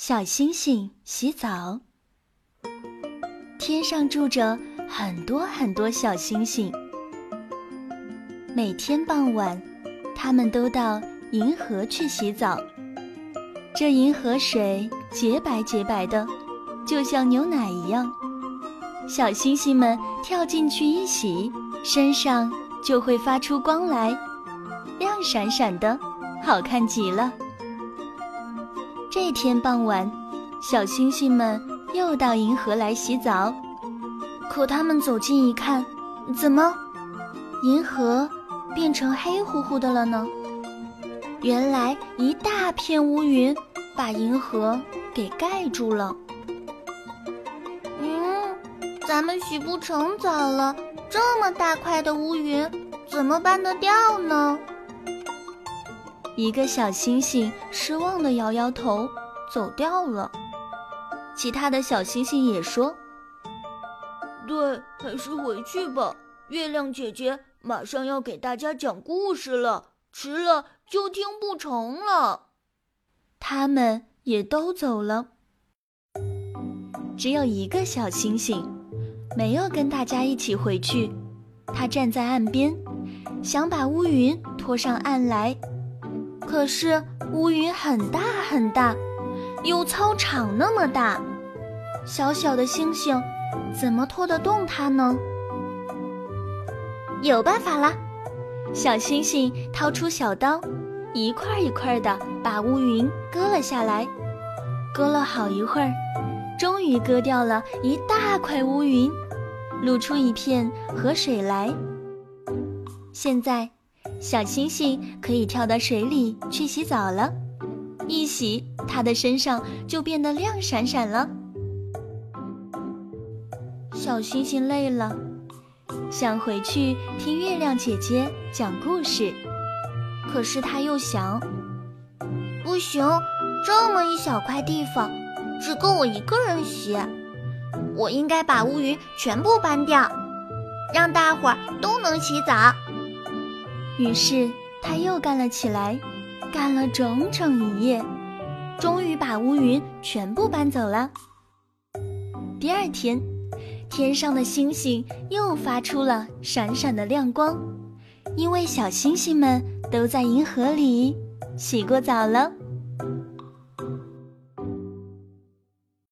小星星洗澡。天上住着很多很多小星星。每天傍晚，它们都到银河去洗澡。这银河水洁白洁白的，就像牛奶一样。小星星们跳进去一洗，身上就会发出光来，亮闪闪的，好看极了。这天傍晚，小星星们又到银河来洗澡。可他们走近一看，怎么，银河变成黑乎乎的了呢？原来一大片乌云把银河给盖住了。嗯咱们洗不成澡了，这么大块的乌云，怎么办得掉呢？一个小星星失望的摇摇头，走掉了。其他的小星星也说：“对，还是回去吧。月亮姐姐马上要给大家讲故事了，迟了就听不成了。”他们也都走了，只有一个小星星。没有跟大家一起回去，他站在岸边，想把乌云拖上岸来。可是乌云很大很大，有操场那么大，小小的星星怎么拖得动它呢？有办法了，小星星掏出小刀，一块一块的把乌云割了下来，割了好一会儿，终于割掉了一大块乌云。露出一片河水来。现在，小星星可以跳到水里去洗澡了。一洗，它的身上就变得亮闪闪了。小星星累了，想回去听月亮姐姐讲故事。可是他又想，不行，这么一小块地方，只够我一个人洗。我应该把乌云全部搬掉，让大伙儿都能洗澡。于是他又干了起来，干了整整一夜，终于把乌云全部搬走了。第二天，天上的星星又发出了闪闪的亮光，因为小星星们都在银河里洗过澡了。